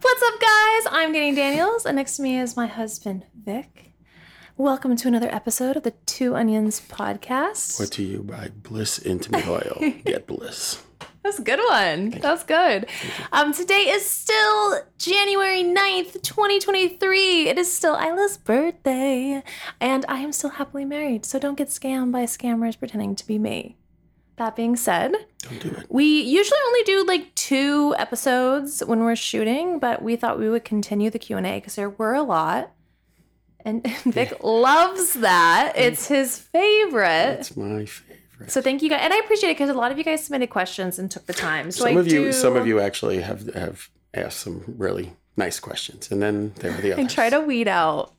What's up, guys? I'm Dani Daniels, and next to me is my husband, Vic. Welcome to another episode of the Two Onions podcast. Brought to you by Bliss Intimate Oil. Get Bliss. That's a good one. That's good. Um, today is still January 9th, 2023. It is still Isla's birthday, and I am still happily married, so don't get scammed by scammers pretending to be me. That being said, Don't do it. we usually only do like two episodes when we're shooting, but we thought we would continue the Q&A because there were a lot. And Vic loves that. Mm. It's his favorite. It's my favorite. So thank you guys. And I appreciate it because a lot of you guys submitted questions and took the time. So some I of you, do, some of you actually have have asked some really nice questions, and then there are the other I others. try to weed out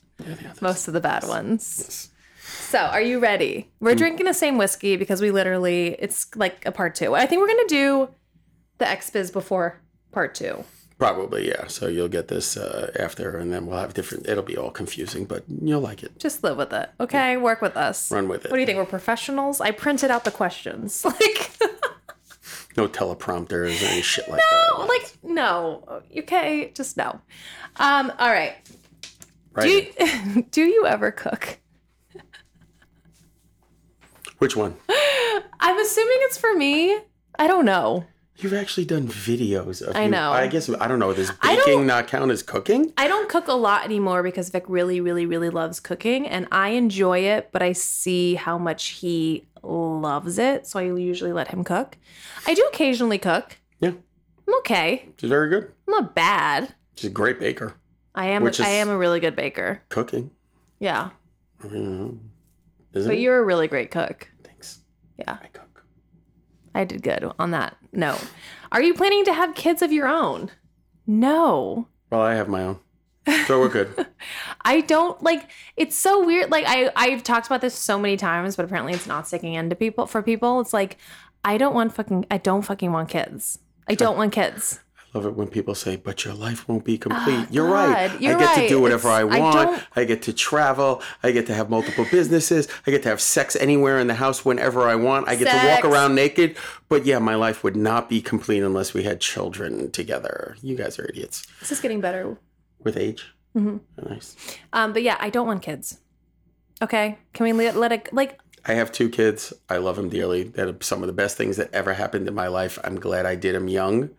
most of the bad ones. Yes. So, are you ready? We're drinking the same whiskey because we literally, it's like a part two. I think we're going to do the XBiz before part two. Probably, yeah. So you'll get this uh, after, and then we'll have different. It'll be all confusing, but you'll like it. Just live with it. Okay. Work with us. Run with it. What do you think? We're professionals? I printed out the questions. Like, No teleprompters or any shit like no, that. No, like, no. Okay. Just no. Um, all right. right. Do you, do you ever cook? Which one? I'm assuming it's for me. I don't know. You've actually done videos of. I you- know. I guess I don't know. Does baking not count as cooking? I don't cook a lot anymore because Vic really, really, really loves cooking and I enjoy it, but I see how much he loves it. So I usually let him cook. I do occasionally cook. Yeah, I'm okay. she's very good. I'm not bad. She's a great baker. I am I am a really good baker. Cooking. Yeah. Mhm. Isn't But it? you're a really great cook. Thanks. Yeah. I cook. I did good on that. No. Are you planning to have kids of your own? No. Well, I have my own, so we're good. I don't like it's so weird. Like I I've talked about this so many times, but apparently it's not sticking into people for people. It's like I don't want fucking I don't fucking want kids. I don't want kids. Love it when people say, "But your life won't be complete." Ah, you're right. You're I get to do whatever I It's- I want. don't- I, get to travel. I get to have multiple businesses. I get to have sex anywhere in the house whenever I want. I get to walk around naked. But yeah, my life would not be complete unless we had children together. You guys are idiots. This is getting better. With age, Mhm. nice. Um, but yeah, I don't want kids. Okay, can we let, let it like I have two kids. I love them dearly. They're some of the best things that ever happened in my life. I'm glad I did them young,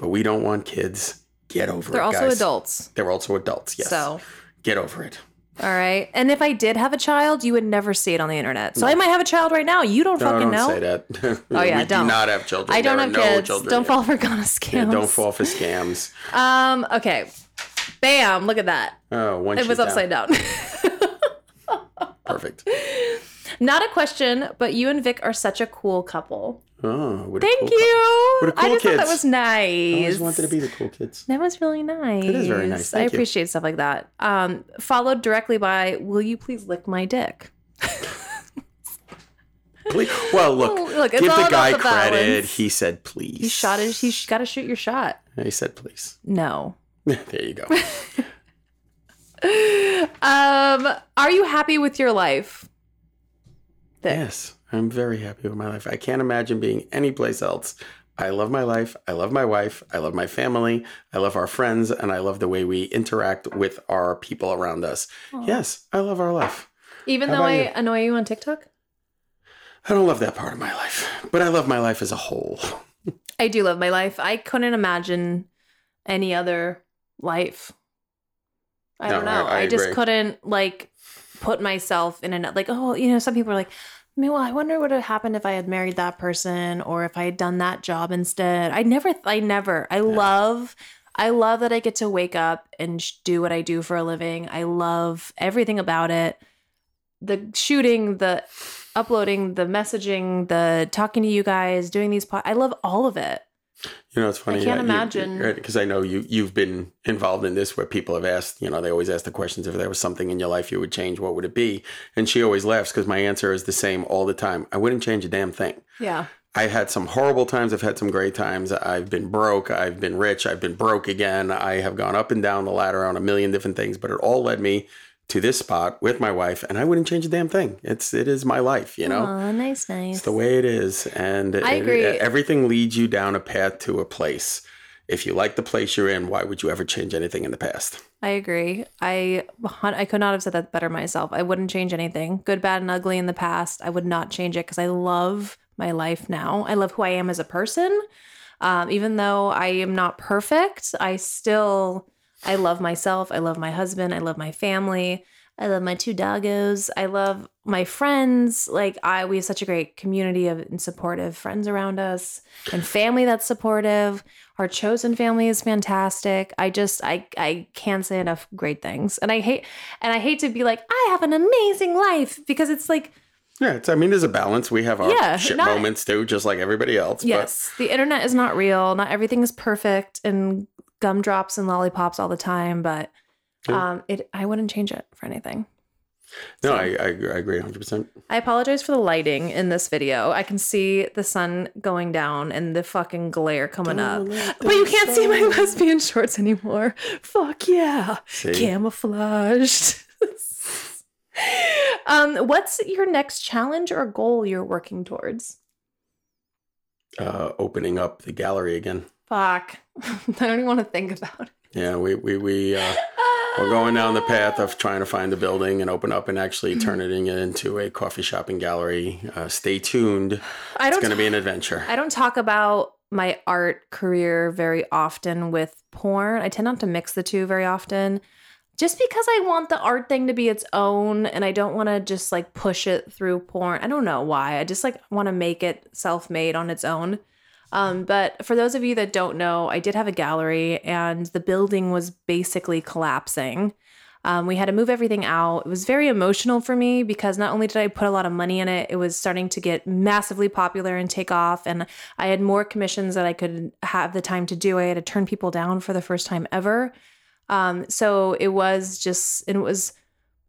but we don't want kids. Get over it. they're also guys. adults. They're also adults. Yes. So get over it. all right. And if I did have a child, you would never see it on the internet. So I might have a child right now. You don't No, fucking don't know. say that. Oh, yeah, we don't. do not have children. I don't There have no kids. children don't yet. fall for Ghana scams. Yeah, don't fall for scams. Um. Okay. Bam! Look at that. Oh, one It was sheet upside down. Perfect. Not a question, but you and Vic are such a cool couple. Oh, Thank cool you. A I cool just thought that was nice. I always wanted to be the cool kids. That was really nice. It is very nice. I you. appreciate stuff like that. Um, followed directly by, "Will you please lick my dick?" Please. Well, look, Well, look, give the guy the credit. balance. He said please. He shot his. He's got to shoot your shot. He said please. No. there you go. Um, are you happy with your life? Yes, I'm very happy with my life. I can't imagine being anyplace else. I love my life. I love my wife. I love my family. I love our friends, and I love the way we interact with our people around us. Yes, I love our life. Even How though I you? annoy you on TikTok, I don't love that part of my life, but I love my life as a whole. I do love my life. I couldn't imagine any other life. I No, don't know. I- I I, just couldn't like put myself in a like. Oh, you know, some people are like, I mean, well, I wonder what would have happened if I had married that person or if I had done that job instead. I never, I never. I love, I love that I get to wake up and sh- do what I do for a living. I love everything about it. The shooting, the uploading, the messaging, the talking to you guys, doing these. Po- I love all of it. You know, it's funny. I can't uh, imagine. because I know you you've been involved in this where people have asked. You know, they always ask the questions if there was something in your life you would change, what would it be? And she always laughs because my answer is the same all the time. I wouldn't change a damn thing. Yeah. I've had some horrible times. I've had some great times. I've been broke. I've been rich. I've been broke again. I have gone up and down the ladder on a million different things, but it all led me to this spot with my wife, and I wouldn't change a damn thing. It's it is my life, you know. Oh, nice, nice. It's the way it is, and I it- agree. everything leads you down a path to a place. If you like the place you're in, why would you ever change anything in the past? I agree. I I could not have said that better myself. I wouldn't change anything, good, bad, and ugly in the past. I would not change it because I love my life now. I love who I am as a person. Um, even though I am not perfect, I still I love myself. I love my husband. I love my family. I love my two doggos. I love my friends. Like I, we have such a great community of and supportive friends around us, and family that's supportive. Our chosen family is fantastic. I just, I, I can't say enough great things. And I hate, and I hate to be like, I have an amazing life because it's like, Yeah, it's. I mean, there's a balance. We have our Yeah, shit not- moments too, just like everybody else. yes, the internet is not real. Not everything is perfect and gumdrops and lollipops all the time. But Yeah. um, it, I wouldn't change it for anything. No, I, I, agree- I agree 100. percent I apologize for the lighting in this video. I can see the sun going down and the fucking glare coming up. But you can't see my lesbian shorts anymore. Fuck yeah. See? Camouflaged. um, what's your next challenge or goal you're working towards? Uh, opening up the gallery again. Fuck. I don't even want to think about it. Yeah, we we we uh, we're going down the path of trying to find the building and open up and actually turning it into a coffee shop and gallery. Uh, stay tuned. I It's don't going to be an adventure. I don't talk about my art career very often with porn. I tend not to mix the two very often just because I want the art thing to be its own and I don't want to just like push it through porn. I don't know why. I just like want to make it self-made on its own. Um, but for those of you that don't know, I did have a gallery and the building was basically collapsing. Um, we had to move everything out. It was very emotional for me because not only did I put a lot of money in it, it was starting to get massively popular and take off. And I had more commissions that I could have the time to do. I had to turn people down for the first time ever. Um, so it was just, and it was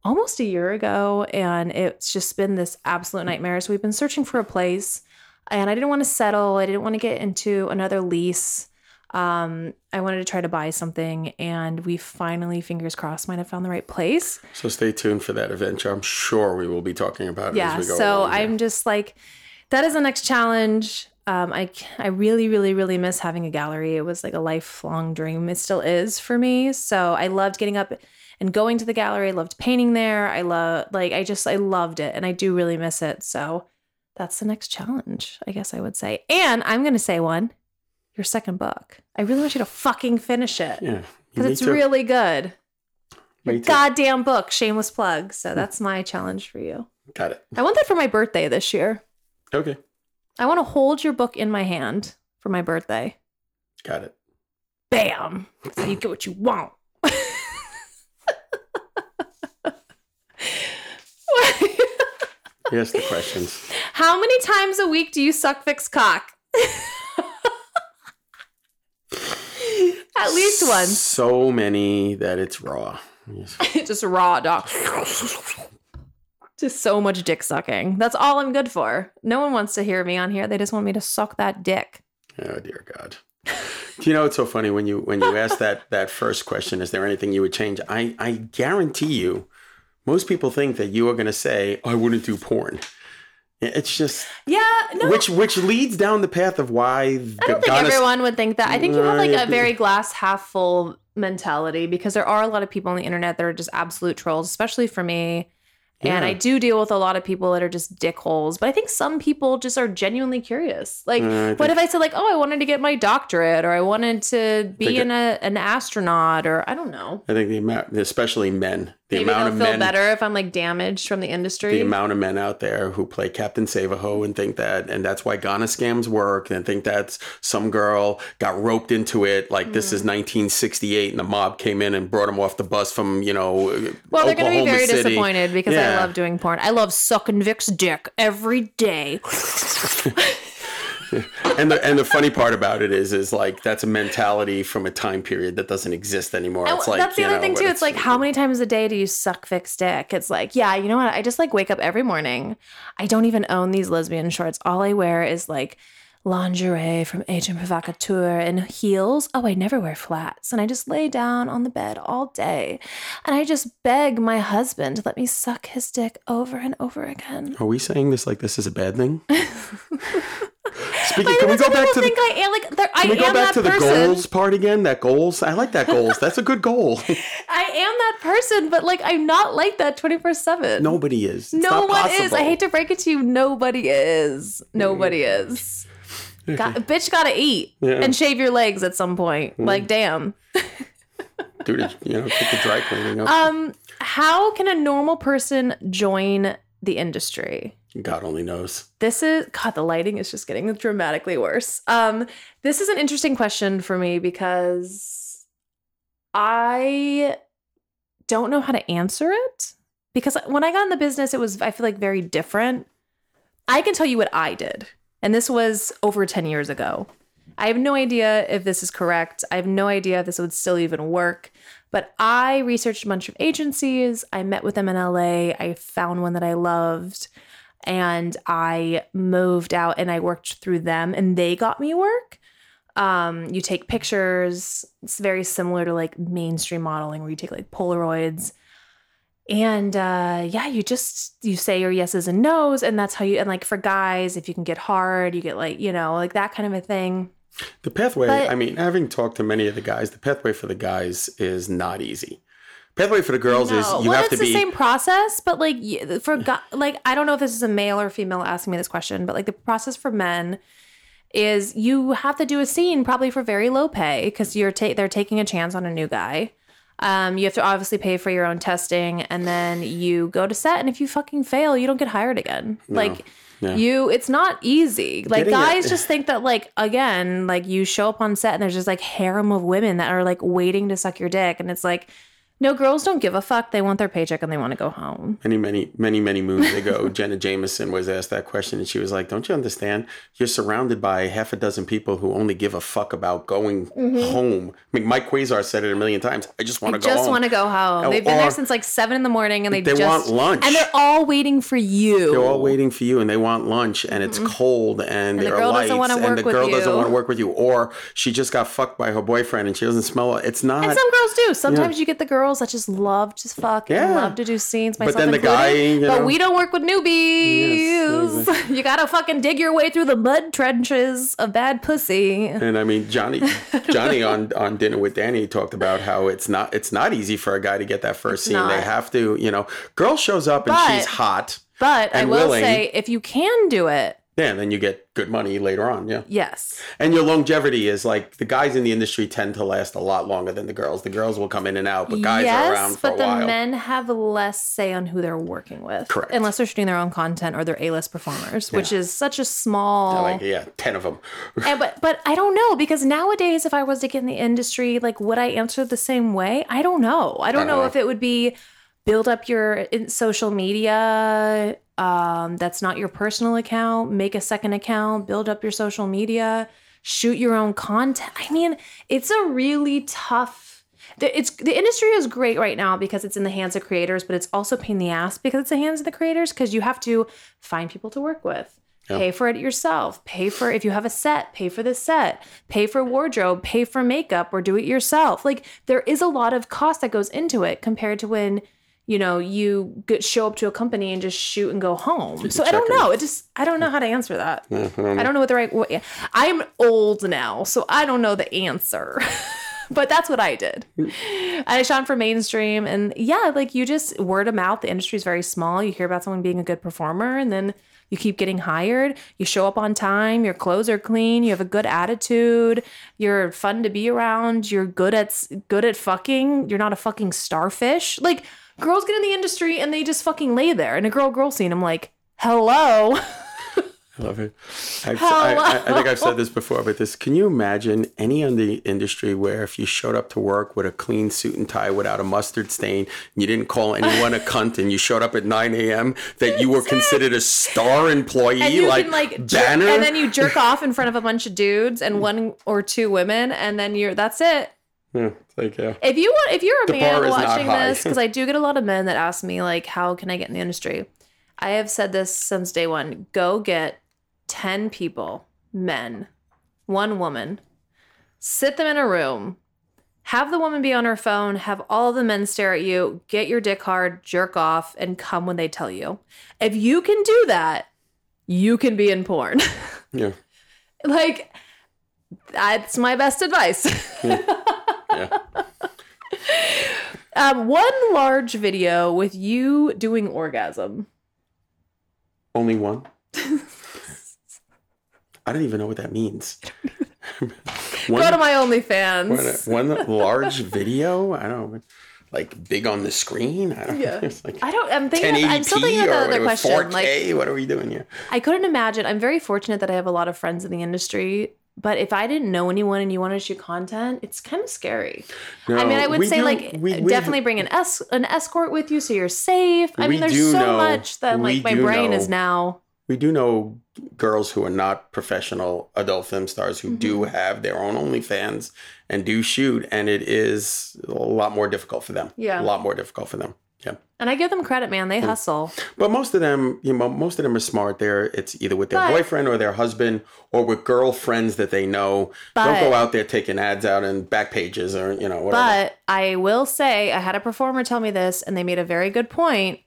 almost a year ago. And it's just been this absolute nightmare. So we've been searching for a place and I didn't want to settle. I didn't want to get into another lease. Um, I wanted to try to buy something, and we finally, fingers crossed, might have found the right place. So stay tuned for that adventure. I'm sure we will be talking about it Yeah. as we go So. I'm just like, that is the next challenge. Um, I I really, really, really miss having a gallery. It was like a lifelong dream. It still is for me. So I loved getting up and going to the gallery. I loved painting there. I love like I just I loved it, and I do really miss it. So that's the next challenge, I guess I would say. And I'm gonna say one, your second book. I really want you to fucking finish it yeah, because it's too. really good. Me Your too. goddamn book, shameless plug. So hmm. that's my challenge for you. Got it. I want that for my birthday this year. Okay, I want to hold your book in my hand for my birthday. got it. Bam! So you get what you want. Yes, the questions. How many times a week do you suck Vic's cock? At least once. So many that it's raw. Just raw dog. Just so much dick sucking. That's all I'm good for. No one wants to hear me on here. They just want me to suck that dick. Oh dear God. Do you know it's so funny when you when you ask that that first question? Is there anything you would change? I I guarantee you, most people think that you are going to say, "I wouldn't do porn." It's just Yeah, no. which which leads down the path of why. I don't think everyone would think that. I think you have like a very glass half full mentality because there are a lot of people on the internet that are just absolute trolls, especially for me. And Yeah. I do deal with a lot of people that are just dickholes, but I think some people just are genuinely curious. Like, Uh, what if I said like, "Oh, I wanted to get my doctorate," or "I wanted to be in a, an astronaut," or I don't know. I think the especially men, the Maybe amount of feel men, better if I'm like damaged from the industry. the amount of men out there who play Captain Savaho and think that, and that's why Ghana scams work, and think that's some girl got roped into it, like this Mm. is 1968, and the mob came in and brought him off the bus from you know. well, they're going to be very City. disappointed because I love doing porn. I love sucking Vic's dick every day. and the and the funny part about it is is like that's a mentality from a time period that doesn't exist anymore. And It's like that's the other know, thing too. It's like how many times a day do you suck Vic's dick? It's like, yeah, you know what? I just like wake up every morning. I don't even own these lesbian shorts. All I wear is like lingerie from Agent Provocateur and heels. Oh, I never wear flats. And I just lay down on the bed all day. And I just beg my husband to let me suck his dick over and over again. Are we saying this like this is a bad thing? Speaking, can we go back to the, I am like there, I we go back to the person. goals part again? That goals, I like that goals. That's a good goal. I am that person, but like I'm not like that 24 7. Nobody is. It's No one is. I hate to break it to you. Nobody is. Nobody is. Got, bitch gotta eat Yeah. and shave your legs at some point. Like, damn. the you know take the dry cleaning. Up. Um, how can a normal person join the industry? God only knows. This is God, the lighting is just getting dramatically worse. Um, this is an interesting question for me because I don't know how to answer it. Because when I got in the business, it was, I feel like, very different. I can tell you what I did. And this was over 10 years ago. I have no idea if this is correct. I have no idea if this would still even work. But I researched a bunch of agencies. I met with them in LA. I found one that I loved. And I moved out and I worked through them and they got me work. Um, you take pictures. It's very similar to like mainstream modeling where you take like Polaroids. And uh yeah, you just you say your yeses and nos, and that's how you and like for guys, if you can get hard, you get like, you know, like that kind of a thing. The pathway, But- I mean, having talked to many of the guys, the pathway for the guys is not easy. Pathway for the girls is you well, have it's to the be same process, but like for like I don't know if this is a male or female asking me this question, but like the process for men is you have to do a scene probably for very low pay because you're ta- they're taking a chance on a new guy. Um, you have to obviously pay for your own testing, and then you go to set. And if you fucking fail, you don't get hired again. Like Yeah. you, it's not easy. Like Getting it- guys just think that like again, like you show up on set and there's just like harem of women that are like waiting to suck your dick, and it's like. No, girls don't give a fuck. They want their paycheck and they want to go home. many, many, many, many moons ago, Jenna Jameson was asked that question, and she was like, "Don't you understand? You're surrounded by half a dozen people who only give a fuck about going mm-hmm. home." I mean, Mike Quasar said it a million times. I just want to go Just home. want to go home. They've been there since like seven in the morning, and they, They just want lunch. and they're all waiting for you. They're all waiting for you, and they want lunch, and it's mm-hmm. cold, and, the there are girl lights, and work the girl doesn't want to work with you, or she just got fucked by her boyfriend, and she doesn't smell. It's not. And some girls do. Sometimes you get the girls that just love to fuck and love to do scenes. But Myself then the guy, you but we don't work with newbies. Yes, you gotta fucking dig your way through the mud trenches of bad pussy. And I mean, Johnny, Johnny on on dinner with Danny talked about how it's not it's not easy for a guy to get that first scene. They have to, you know, girl shows up and she's hot. But I will willing. say, if you can do it, Yeah, and then you get good money later on. Yeah, yes. and your longevity is like the guys in the industry tend to last a lot longer than the girls. The girls will come in and out, but guys yes, are around for but the men have less say on who they're working with. Correct. Unless they're shooting their own content or they're A-list performers, which is such a small. like yeah, ten of them. And, eh, but but I don't know because nowadays, if I was to get in the industry, like would I answer the same way? I don't know. I don't, don't know, know. if it would be build up your social media. Um, that's not your personal account. Make a second account. Build up your social media. Shoot your own content. I mean, it's a really tough. the- It's the industry is great right now because it's in the hands of creators, but it's also pain in the ass because it's in the hands of the creators because you have to find people to work with pay for it yourself pay for if you have a set pay for the set pay for wardrobe pay for makeup or do it yourself like there is a lot of cost that goes into it compared to when you know you get, show up to a company and just shoot and go home so i don't know it just i don't know how to answer that i don't know what the right way i'm old now so i don't know the answer but that's what I did. I shot for mainstream, and yeah, like you just word of mouth. The industry is very small. You hear about someone being a good performer, and then you keep getting hired. You show up on time. Your clothes are clean. You have a good attitude. You're fun to be around. You're good at good at fucking. You're not a fucking starfish. Like girls get in the industry and they just fucking lay there in a girl girl scene. I'm like, hello. I love it. I, I, I think I've said this before, but this can you imagine any in the industry where if you showed up to work with a clean suit and tie without a mustard stain, and you didn't call anyone a cunt, and you showed up at 9 a.m., that you were considered a star employee, and you like, can like jer- banner? and then you jerk off in front of a bunch of dudes and one or two women, and then you're that's it. Yeah, it's like, yeah. If you want, if you're a The man bar is not watching this, because I do get a lot of men that ask me like, how can I get in the industry? I have said this since day one. Go get ten people, men, one woman, sit them in a room, have the woman be on her phone, have all the men stare at you, get your dick hard, jerk off, and come when they tell you. If you can do that, you can be in porn. Yeah. like that's my best advice. Yeah. Hmm. um, one large video with you doing orgasm. Only one? I don't even know what that means. one, Go to my OnlyFans. one, one large video? I don't know. Like big on the screen? I don't Yeah. It's like I don't. I'm thinking. I'm still thinking 1080p of or the other question. 4K? Like, what are we doing here? I couldn't imagine. I'm very fortunate that I have a lot of friends in the industry. But if I didn't know anyone and you want to shoot content, it's kind of scary. I mean, I would say do- like we- we- definitely bring an es- an escort with you so you're safe. I mean, there's so know- much that like my brain know- is now. We do know girls who are not professional adult film stars who do Mm-hmm. have their own OnlyFans and do shoot, and it is a lot more difficult for them. Yeah. a lot more difficult for them. Yeah, And I give them credit, man. They mm. hustle. but most of them, you know, most of them are smart. They're it's either with their But- boyfriend or their husband or with girlfriends that they know. Don't go out there taking ads out in back pages or you know whatever. But I will say, I had a performer tell me this, and they made a very good point.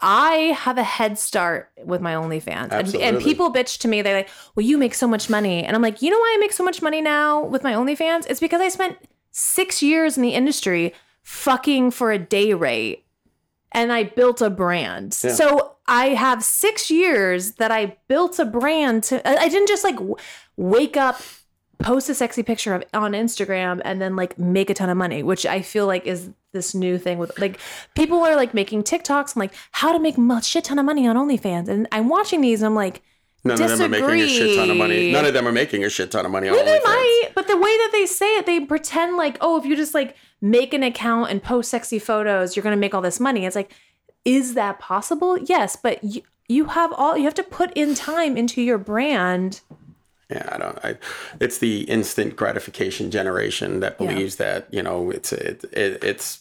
I have a head start with my OnlyFans. And, and people bitch to me. They're like, well, you make so much money. And I'm like, you know why I make so much money now with my OnlyFans? It's because I spent six years in the industry fucking for a day rate and I built a brand. Yeah. So I have six years that I built a brand to, I didn't just like w- wake up, post a sexy picture of on Instagram and then like make a ton of money, which I feel like is this new thing with like people are like making TikToks and like how to make a shit ton of money on OnlyFans. And I'm watching these and I'm like, None of them are making a shit ton of money. None of them are making a shit ton of money on Well, they might, but the way that they say it, they pretend like, oh, if you just like make an account and post sexy photos, you're gonna make all this money. It's like, is that possible? Yes, but you, you have all you have to put in time into your brand. Yeah, I don't. I, it's the instant gratification generation that Yeah. believes that you know it's it, it it's.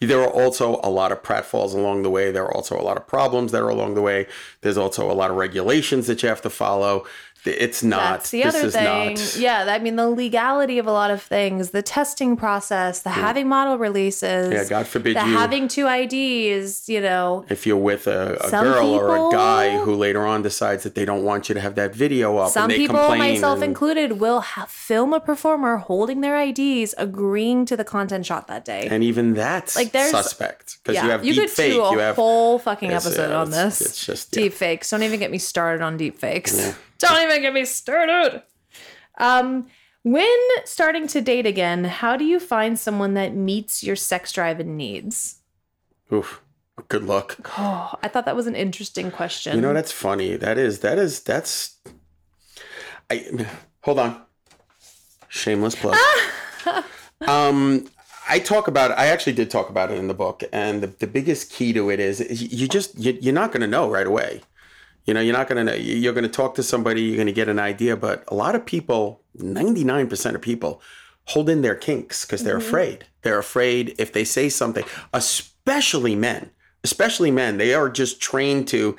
There are also a lot of pratfalls along the way. There are also a lot of problems that are along the way. There's also a lot of regulations that you have to follow. It's not. That's the this other is thing. not. Yeah, I mean the legality of a lot of things, the testing process, the having model releases. Yeah, God forbid the you- having two IDs. You know, If you're with a, a girl or a guy who later on decides that they don't want you to have that video up, Some and they people, complain myself and- included, will ha- film a performer holding their IDs, agreeing to the content shot that day. and even that's Like, there's- suspect because yeah, you have you deep could fake. do a You have whole fucking episode yeah, on it's- this. it's just- yeah. deep fakes. Don't even get me started on deep fakes. Don't even get me started. Um, when starting to date again, how do you find someone that meets your sex drive and needs? Oof, good luck. Oh, I thought that was an interesting question. You know that's funny. That is that is that's. I hold on. Shameless plug. um, I talk about. I actually did talk about it in the book, and the, the biggest key to it is you you just you, you're not going to know right away. You know, you're not going to know. You're going to talk to somebody. You're going to get an idea, but a lot of people, ninety nine percent of people, hold in their kinks because they're mm-hmm. afraid. They're afraid if they say something, especially men. Especially men, they are just trained to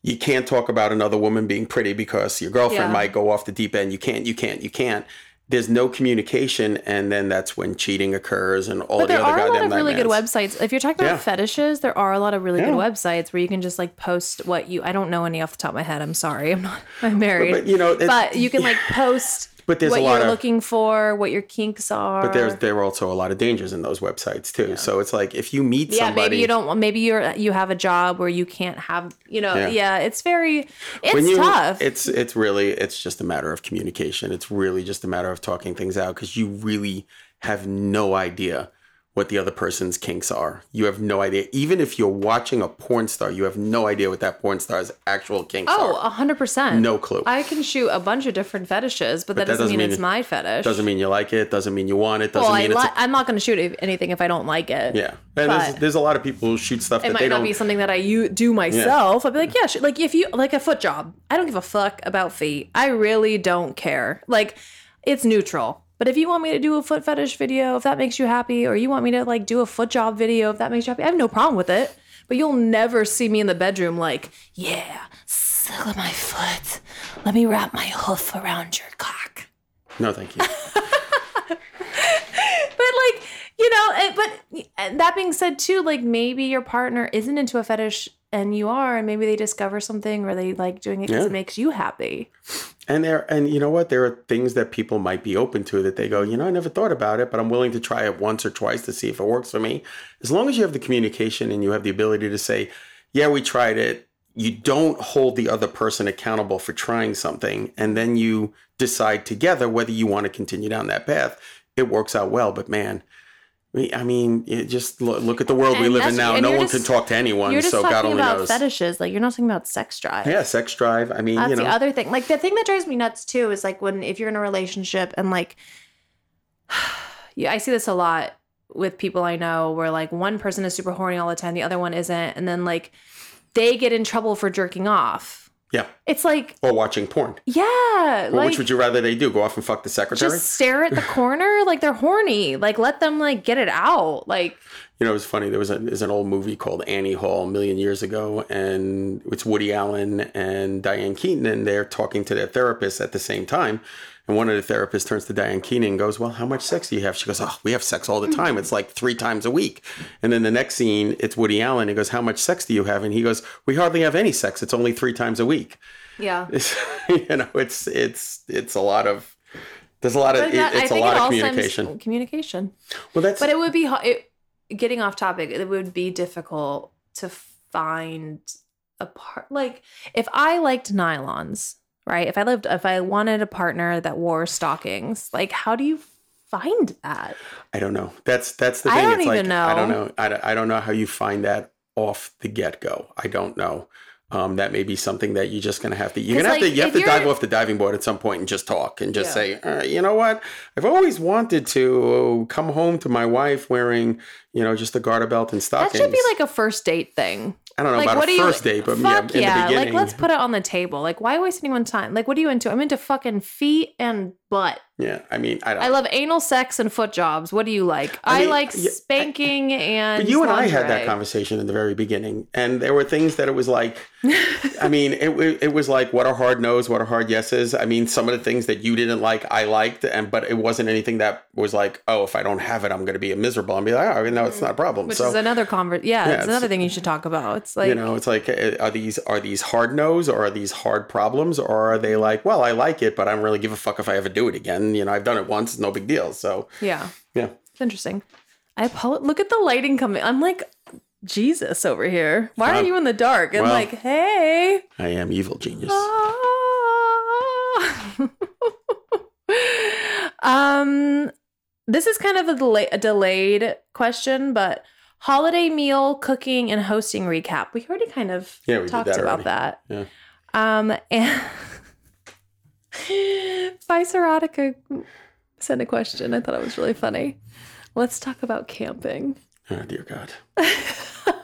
you can't talk about another woman being pretty because your girlfriend Yeah. might go off the deep end. You can't, you can't, you can't. There's no communication, and then that's when cheating occurs and all But the there other are a lot goddamn of really good websites. If you're talking about Yeah. fetishes, there are a lot of really good websites where you can just like post what you. I don't know any off the top of my head. I'm sorry. I'm not. I'm married. But, you know, it- but you can like post. But there's what a lot you're of- looking for, what your kinks are. But there's there are also a lot of dangers in those websites too. So it's like if you meet somebody. yeah, somebody, maybe you don't. Maybe you're you have a job where you can't have. You know, Yeah. yeah, it's very. It's you, tough. It's it's really it's just a matter of communication. It's really just a matter of talking things out because you really have no idea what the other person's kinks are. You have no idea. Even if you're watching a porn star, you have no idea what that porn star's actual kinks Oh, are. a hundred percent. No clue. I can shoot a bunch of different fetishes, but, that, that doesn't, doesn't mean, mean it's my fetish. Doesn't mean you like it. Doesn't mean you want it. Doesn't well, mean it's li- a- I'm not going to shoot anything if I don't like it. yeah. And there's, there's a lot of people who shoot stuff It might not be something that I u- do myself. I'd be like, yeah, sh- like if you like a foot job, I don't give a fuck about feet. I really don't care. Like, it's neutral. But if you want me to do a foot fetish video, if that makes you happy, or you want me to like do a foot job video, if that makes you happy, I have no problem with it. But you'll never see me in the bedroom like, yeah, suckle my foot. Let me wrap my hoof around your cock. no, thank you. But like, you know, eh, but that being said too, like maybe your partner isn't into a fetish and you are, and maybe they discover something or they like doing it because Yeah. it makes you happy. And there, and you know what? There are things that people might be open to that they go, you know, I never thought about it, but I'm willing to try it once or twice to see if it works for me. As long as you have the communication and you have the ability to say, yeah, we tried it. You don't hold the other person accountable for trying something, and then you decide together whether you want to continue down that path. It works out well, but man. We- I mean, just look, look at the world we live in now. No one just- can talk to anyone, You're just so God talking only about knows. fetishes, like you're not talking about sex drive. Yeah, sex drive. I mean, That's you know, the other thing. Like the thing that drives me nuts too is like when if you're in a relationship and like yeah, I see this a lot with people I know where like one person is super horny all the time, the other one isn't, and then like they get in trouble for jerking off. Yeah, It's like, or watching porn. yeah, Well, like which would you rather they do? Go off and fuck the secretary? just stare at the corner like they're horny. Like let them like get it out. Like You know, it was funny. There was a there's an old movie called Annie Hall a million years ago, and it's Woody Allen and Diane Keaton, and they're talking to their therapist at the same time. And one of the therapists turns to Diane Keaton and goes, "Well, how much sex do you have?" She goes, "Oh, we have sex all the hmm. time. It's like three times a week." And then the next scene, it's Woody Allen. He goes, "How much sex do you have?" And he goes, "We hardly have any sex. It's only three times a week." yeah. It's, you know, it's it's it's a lot of there's a lot of that- it's a lot of communication. Communication. Well, that's But it would be it, getting off topic. It would be difficult to find a part. Like if I liked nylons, right? If I lived, if I wanted a partner that wore stockings, like how do you find that? I don't know. That's that's the I thing. don't it's like even I don't know. know. I don't, I don't know how you find that off the get go. I don't know. Um, that may be something that you're just gonna have to. you're gonna have to. You have to dive off the diving board at some point and just talk and just Yeah. say, uh, you know what? I've always wanted to come home to my wife wearing, you know, just a garter belt and stockings. That should be like a first date thing. I don't know like about what a do you first date, but yeah, fuck in yeah, the beginning. like let's put it on the table. Like why waste anyone's time? Like what are you into? I'm into fucking feet and butt. Yeah, I mean, I don't. I love anal sex and foot jobs. What do you like? I I, mean, like yeah, I- spanking and. But you and I had that conversation in the very beginning, and there were things that it was like. I mean, it it was like what are hard no's, what are hard yeses. I mean, some of the things that you didn't like, I liked, and but it wasn't anything that was like, oh, if I don't have it, I'm going to be miserable. And be like, oh, no, it's not a problem. Which so is another convert. Yeah, Yeah, it's another thing you should talk about. It's like you know, it's like, uh, are these are these hard no's or are these hard problems, or are they like, well, I like it, but I don't really give a fuck if I ever do it again. You know, I've done it once, it's no big deal. So yeah, yeah, it's interesting. I apologize. look at the lighting coming. I'm like Jesus over here. Why Wow. are you in the dark? And Well. like, hey. I am evil genius. um, this is kind of a, delay- a delayed question, but holiday meal cooking and hosting recap. We already kind of Yeah, we talked that about already. that. Yeah. Um, and Vice Erotica sent a question. I thought it was really funny. Let's talk about camping. Oh dear God.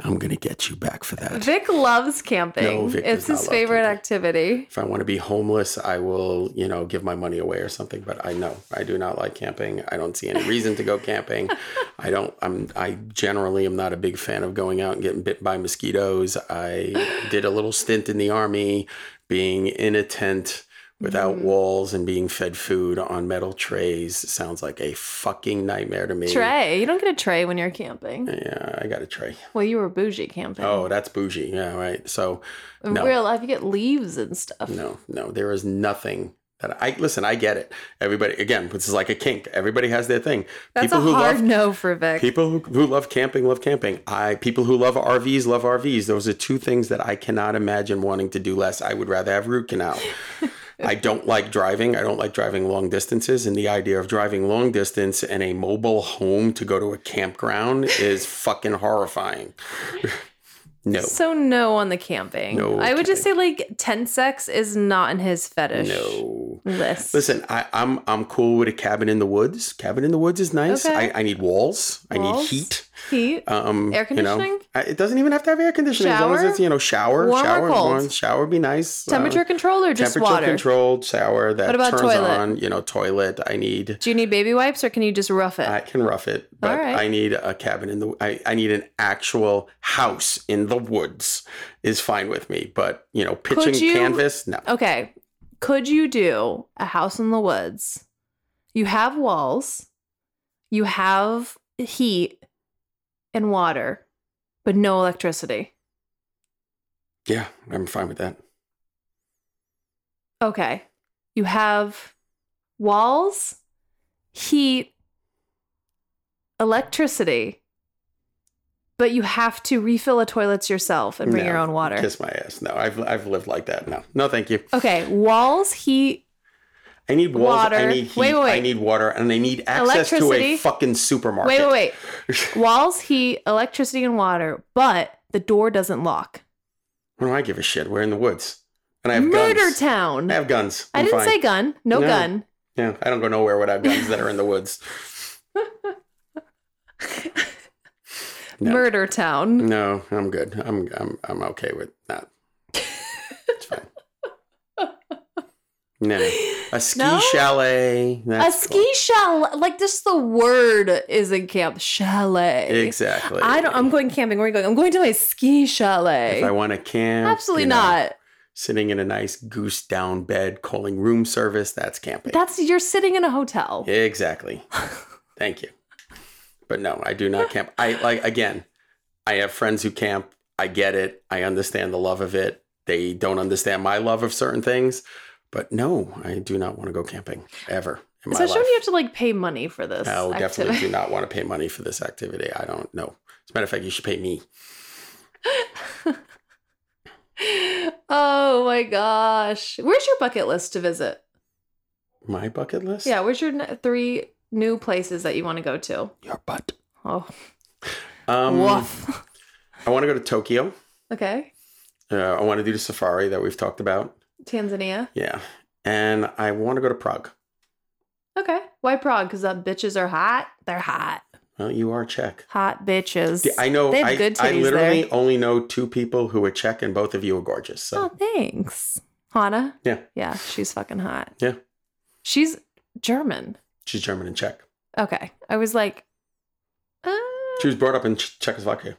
I'm gonna get you back for that. Vic loves camping. No, Vic it's his favorite activity. If I want to be homeless, I will, you know, give my money away or something. But I know I do not like camping. I don't see any reason to go camping. I don't. I'm. I generally am not a big fan of going out and getting bit by mosquitoes. I did a little stint in the army, being in a tent without Mm. walls and being fed food on metal trays. Sounds like a fucking nightmare to me. Tray. You don't get a tray when you're camping. Yeah, I got a tray. Well, you were bougie camping. Oh, that's bougie. Yeah, right. So In no. real life, you get leaves and stuff. No, no, there is nothing that I listen. I get it. Everybody, again, this is like a kink. Everybody has their thing. That's people a who hard love no for Vic. people who, who love camping love camping. I people who love RVs love RVs. Those are two things that I cannot imagine wanting to do less. I would rather have root canal. I don't like driving. I don't like driving long distances. And the idea of driving long distance in a mobile home to go to a campground is fucking horrifying. no. So no on the camping. No I would just say like tent sex is not in his fetish No. list. Listen, I, I'm I'm cool with a cabin in the woods. Cabin in the woods is nice. Okay. I, I need walls. walls. I need heat. Heat. Um, Air you know, conditioning? It doesn't even have to have air conditioning as long as it's you know shower, Warm shower, warm, shower be nice. Uh, Temperature control or just temperature water? controlled shower that What about turns toilet? on. You know, toilet. I need. Do you need baby wipes or can you just rough it? I can rough it, but right. I need a cabin in the. I, I need an actual house in the woods is fine with me. But you know, pitching you- canvas, no. okay. Could you do a house in the woods? You have walls, you have heat and water, but no electricity. Yeah, I'm fine with that. Okay. You have walls, heat, electricity, but you have to refill the toilets yourself and bring No. your own water. Kiss my ass. No, I've I've lived like that. No, no, thank you. Okay, walls, heat, I need walls. I need heat. Wait, wait, wait. I need water, and I need access to a fucking supermarket. wait, wait, wait. Walls, heat, electricity, and water, but the door doesn't lock. What do I give a shit? We're in the woods, and I have Murder guns. town. I have guns. I I'm didn't fine. say gun. No, No. gun. Yeah, I don't go nowhere without guns that are in the woods. No. Murder town. No, I'm good. I'm I'm I'm okay with that. It's fine. No, a ski No? chalet. A ski chalet, like just the word is in camp. Chalet. Exactly. I don't. I'm going camping. Where are you going? I'm going to my ski chalet. If I want to camp, Absolutely you know, not. Sitting in a nice goose down bed, calling room service. That's camping. That's you're sitting in a hotel. Exactly. Thank you. But no, I do not camp. I like again, I have friends who camp. I get it. I understand the love of it. They don't understand my love of certain things. But no, I do not want to go camping ever in Especially when you have to like pay money for this. I definitely do not want to pay money for this activity. I don't know. As a matter of fact, you should pay me. oh my gosh. Where's your bucket list to visit? My bucket list? Yeah, where's your three new places that you want to go to? Your butt. Oh, Um, woof. I want to go to Tokyo. okay. Uh, I want to do the safari that we've talked about. Tanzania. Yeah. And I want to go to Prague. Okay. Why Prague? Because the bitches are hot. They're hot. Well, you are Czech. Hot bitches. I know. They have I, good I literally there. only know two people who are Czech, and both of you are gorgeous. So Oh, thanks. Hana? Yeah. Yeah, she's fucking hot. Yeah. She's German. she's German and Czech. Okay. I was like, uh, She was brought up in Czechoslovakia.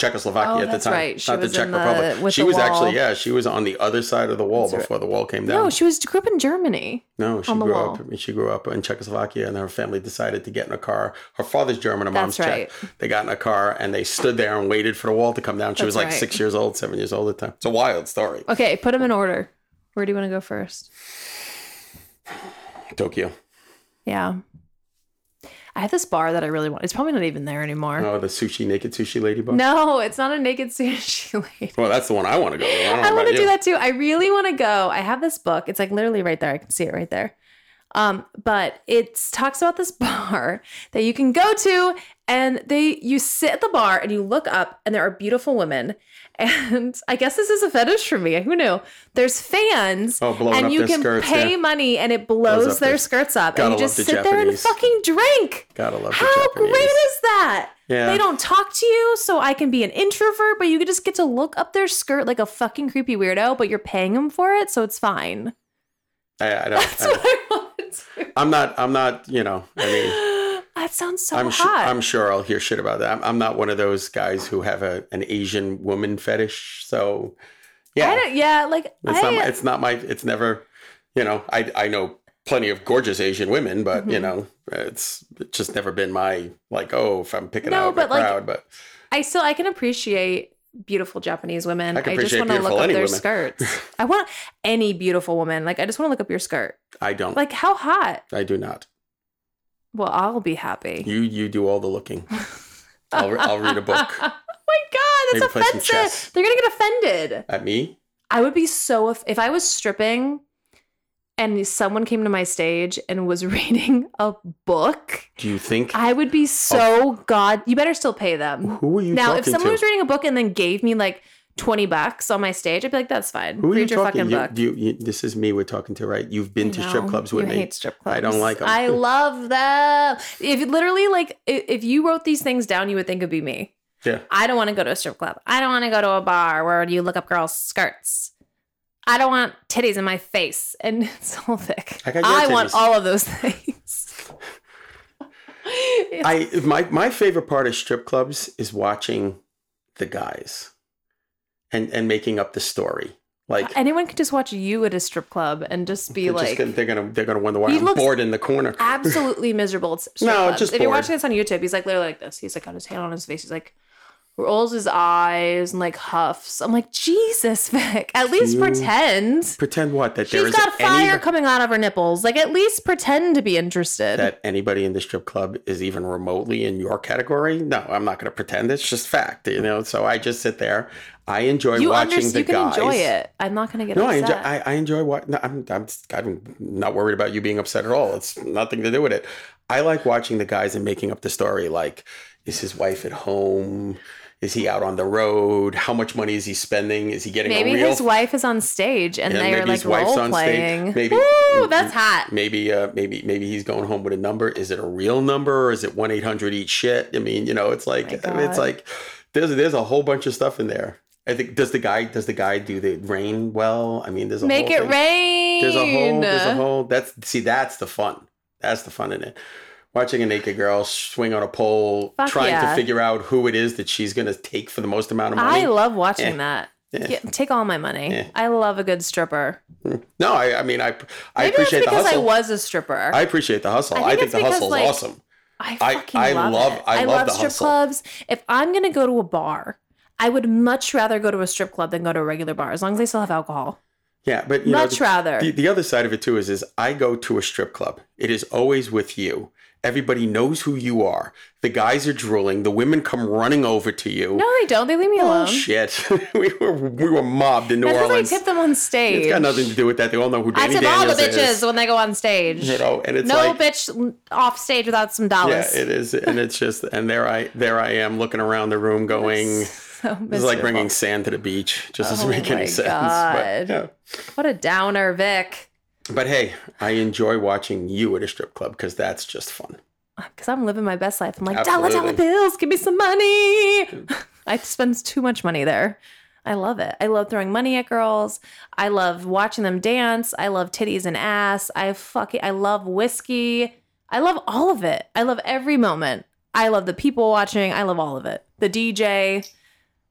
Czechoslovakia Oh, at the that's time, right. She not the Czech the- Republic. she was actually, yeah, she was on the other side of the wall That's right. before the wall came down. no, she was grew up in Germany. No, she grew wall. up. She grew up in Czechoslovakia, and her family decided to get in a car. Her father's German, her mom's That's right. Czech. They got in a car and they stood there and waited for the wall to come down. She was like right. six years old, seven years old at the time. It's a wild story. Okay, put them in order. Where do you want to go first? Tokyo. Yeah. I have this bar that I really want. It's probably not even there anymore. Oh, the sushi naked sushi lady book. No, it's not a naked sushi lady. Well, that's the one I want to go. To. I I want to do that too. I really want to go. I have this book. It's like literally right there. I can see it right there. Um, but it talks about this bar that you can go to, and they you sit at the bar and you look up, and there are beautiful women. And I guess this is a fetish for me. Who knew? There's fans, Oh, and you can skirts, pay yeah. money, and it Blows blows their their- skirts up, Gotta and you just the sit there and fucking drink. Gotta love How Japanese. great is that? Yeah. They don't talk to you, so I can be an introvert, but you just get to look up their skirt like a fucking creepy weirdo, but you're paying them for it, so it's fine. I, I don't. That's I don't- I want to. I'm not. I'm not. You know. I mean, That sounds so I'm sure. hot. I'm sure I'll hear shit about that. I'm, I'm not one of those guys who have a an Asian woman fetish. So, yeah, I don't, yeah, like it's I, not. My, it's not my. It's never. You know, I I know plenty of gorgeous Asian women, but you Mhm. know, it's, it's just never been my like. Oh, if I'm picking No, out a but, like, crowd, but I still I can appreciate beautiful Japanese women. I can just want to look up their women. skirts. I want any beautiful woman. Like I just want to look up your skirt. I don't. Like how hot? I do not. Well, I'll be happy. You you do all the looking. I'll, I'll read a book oh my god, that's some offensive. They're gonna get offended. at me. I would be so if, if I was stripping and someone came to my stage and was reading a book, Do you think I would be so god. You better still pay them. who are you Now, if someone to? was reading a book and then gave me like 20 bucks on my stage, I'd be like, that's fine. who are you your talking? fucking You, book. you, you, this is me we're talking to, right? You've been to strip clubs with you me. hate strip clubs. I don't like them. I love them. If literally, like, i- if you wrote these things down, you would think it'd be me. yeah. I don't want to go to a strip club. I don't want to go to a bar where you look up girls' skirts. I don't want titties in my face and it's all thick. I your want all of those things. I my my favorite part of strip clubs is watching the guys and and making up the story. Like Anyone could just watch you at a strip club and just be like just gonna, they're gonna they're gonna wonder why He I'm bored in the corner. absolutely miserable. No, clubs. just if you're watching this on YouTube, he's like literally like this. He's like got his hand on his face. He's like rolls his eyes and like huffs. I'm like Jesus, Vic. At least You- pretend. Pretend what that there She's is got fire any coming out of her nipples. Like at least pretend to be interested. that anybody in the strip club is even remotely in your category. No, I'm not gonna pretend. It's just fact, you know. So I just sit there. I enjoy you watching understand. the You can guys. enjoy it. I'm not gonna get No, I enjoy. I, I enjoy what. No, I'm, I'm. I'm not worried about you being upset at all. It's nothing to do with it. I like watching the guys and making up the story. Like, is his wife at home? Is he out on the road? How much money is he spending? Is he getting Maybe a real? his wife is on stage and Yeah, they are maybe like role on stage. playing. Maybe- Woo, that's hot. maybe, uh, maybe, maybe he's going home with a number. Is it a real number? Or is it one eight hundred eat shit? I mean, you know, it's like My it's like there's there's a whole bunch of stuff in there. I think does the guy does the guy do the rain well? I mean, there's a Make it thing. rain. There's a whole, there's a whole. That's see, that's the fun. That's the fun in it. Watching a naked girl swing on a pole, Fuck trying yeah. to figure out who it is that she's going to take for the most amount of money. I love watching Eh. that. Eh. Yeah, take all my money. Eh. I love a good stripper. no, I, I mean, I, I Maybe appreciate the hustle. I was a stripper. I appreciate the hustle. I I think think, the because, hustle's like, awesome. I I- fucking I love, love-. I love strip hustle. clubs. If I'm gonna go to a bar, I would much rather go to a strip club than go to a regular bar, as long as they still have alcohol. Yeah, but you know, much the, rather. The, the other side of it too is, is I go to a strip club. It is always with you. Everybody knows who you are. The guys are drooling. The women come running over to you. no, they don't. They leave me oh, alone. Oh, shit. we were we were mobbed in New That's because I tip them on stage. It's got nothing to do with that. They all know who I Dani tip all the Daniels bitches is. when they go on stage. You know, and it's no like bitch off stage without some yeah, dollars. it is, and it's just, and there I there I am looking around the room going. so This is like bringing sand to the beach. Just doesn't Oh make my any sense. God. But, yeah. What a downer, Vic. But hey, I enjoy watching you at a strip club because that's just fun. Because I'm living my best life. I'm like, dollar, dollar bills, give me some money. I spend too much money there. I love it. I love throwing money at girls. I love watching them dance. I love titties and ass. I fucking I love whiskey. I love all of it. I love every moment. I love the people watching. I love all of it. The DJ.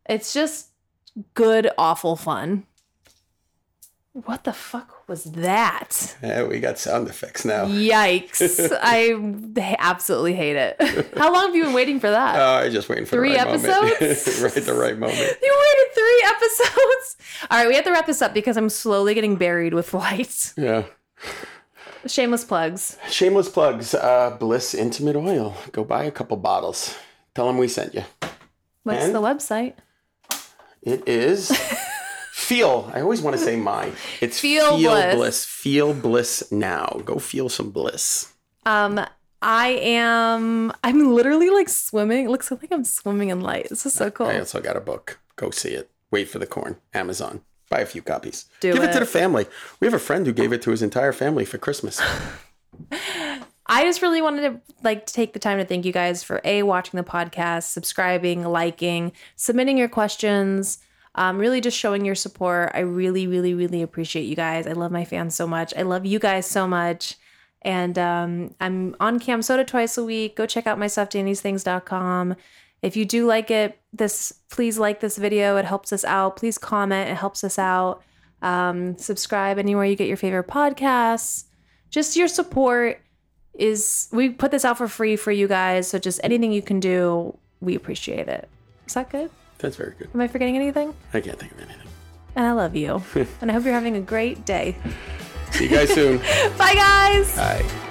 It's just good, awful fun. What the fuck was that? Yeah, we got sound effects now. Yikes. I absolutely hate it. How long have you been waiting for that? Oh, I just waiting for Three the right episodes? right, the right moment. you waited three episodes. All right, we have to wrap this up because I'm slowly getting buried with lights. Yeah. Shameless plugs. Shameless plugs. Uh, Bliss Intimate Oil. Go buy a couple bottles. Tell them we sent you. What's And? the website? It is feel. I always want to say my. It's Feel feel Bliss. Feel bliss now. Go feel some bliss. Um, I am. I'm literally like swimming. It looks like I'm swimming in light. This is so cool. I also got a book. Go see it. Wait for the corn. Amazon. Buy a few copies. Do Give it. to the family. We have a friend who gave it to his entire family for Christmas. I just really wanted to like take the time to thank you guys for a watching the podcast, subscribing, liking, submitting your questions, um, really just showing your support. I really, really, really appreciate you guys. I love my fans so much. I love you guys so much. And um, I'm on CamSoda twice a week. Go check out my stuff, danny'sthings.com. If you do like it, this please like this video. It helps us out. Please comment. It helps us out. Um, subscribe anywhere you get your favorite podcasts. Just your support is we put this out for free for you guys. So just anything you can do, we appreciate it. Is that good? That's very good. Am I forgetting anything? I can't think of anything. And I love you. and I hope you're having a great day. See you guys soon. Bye, guys. Bye.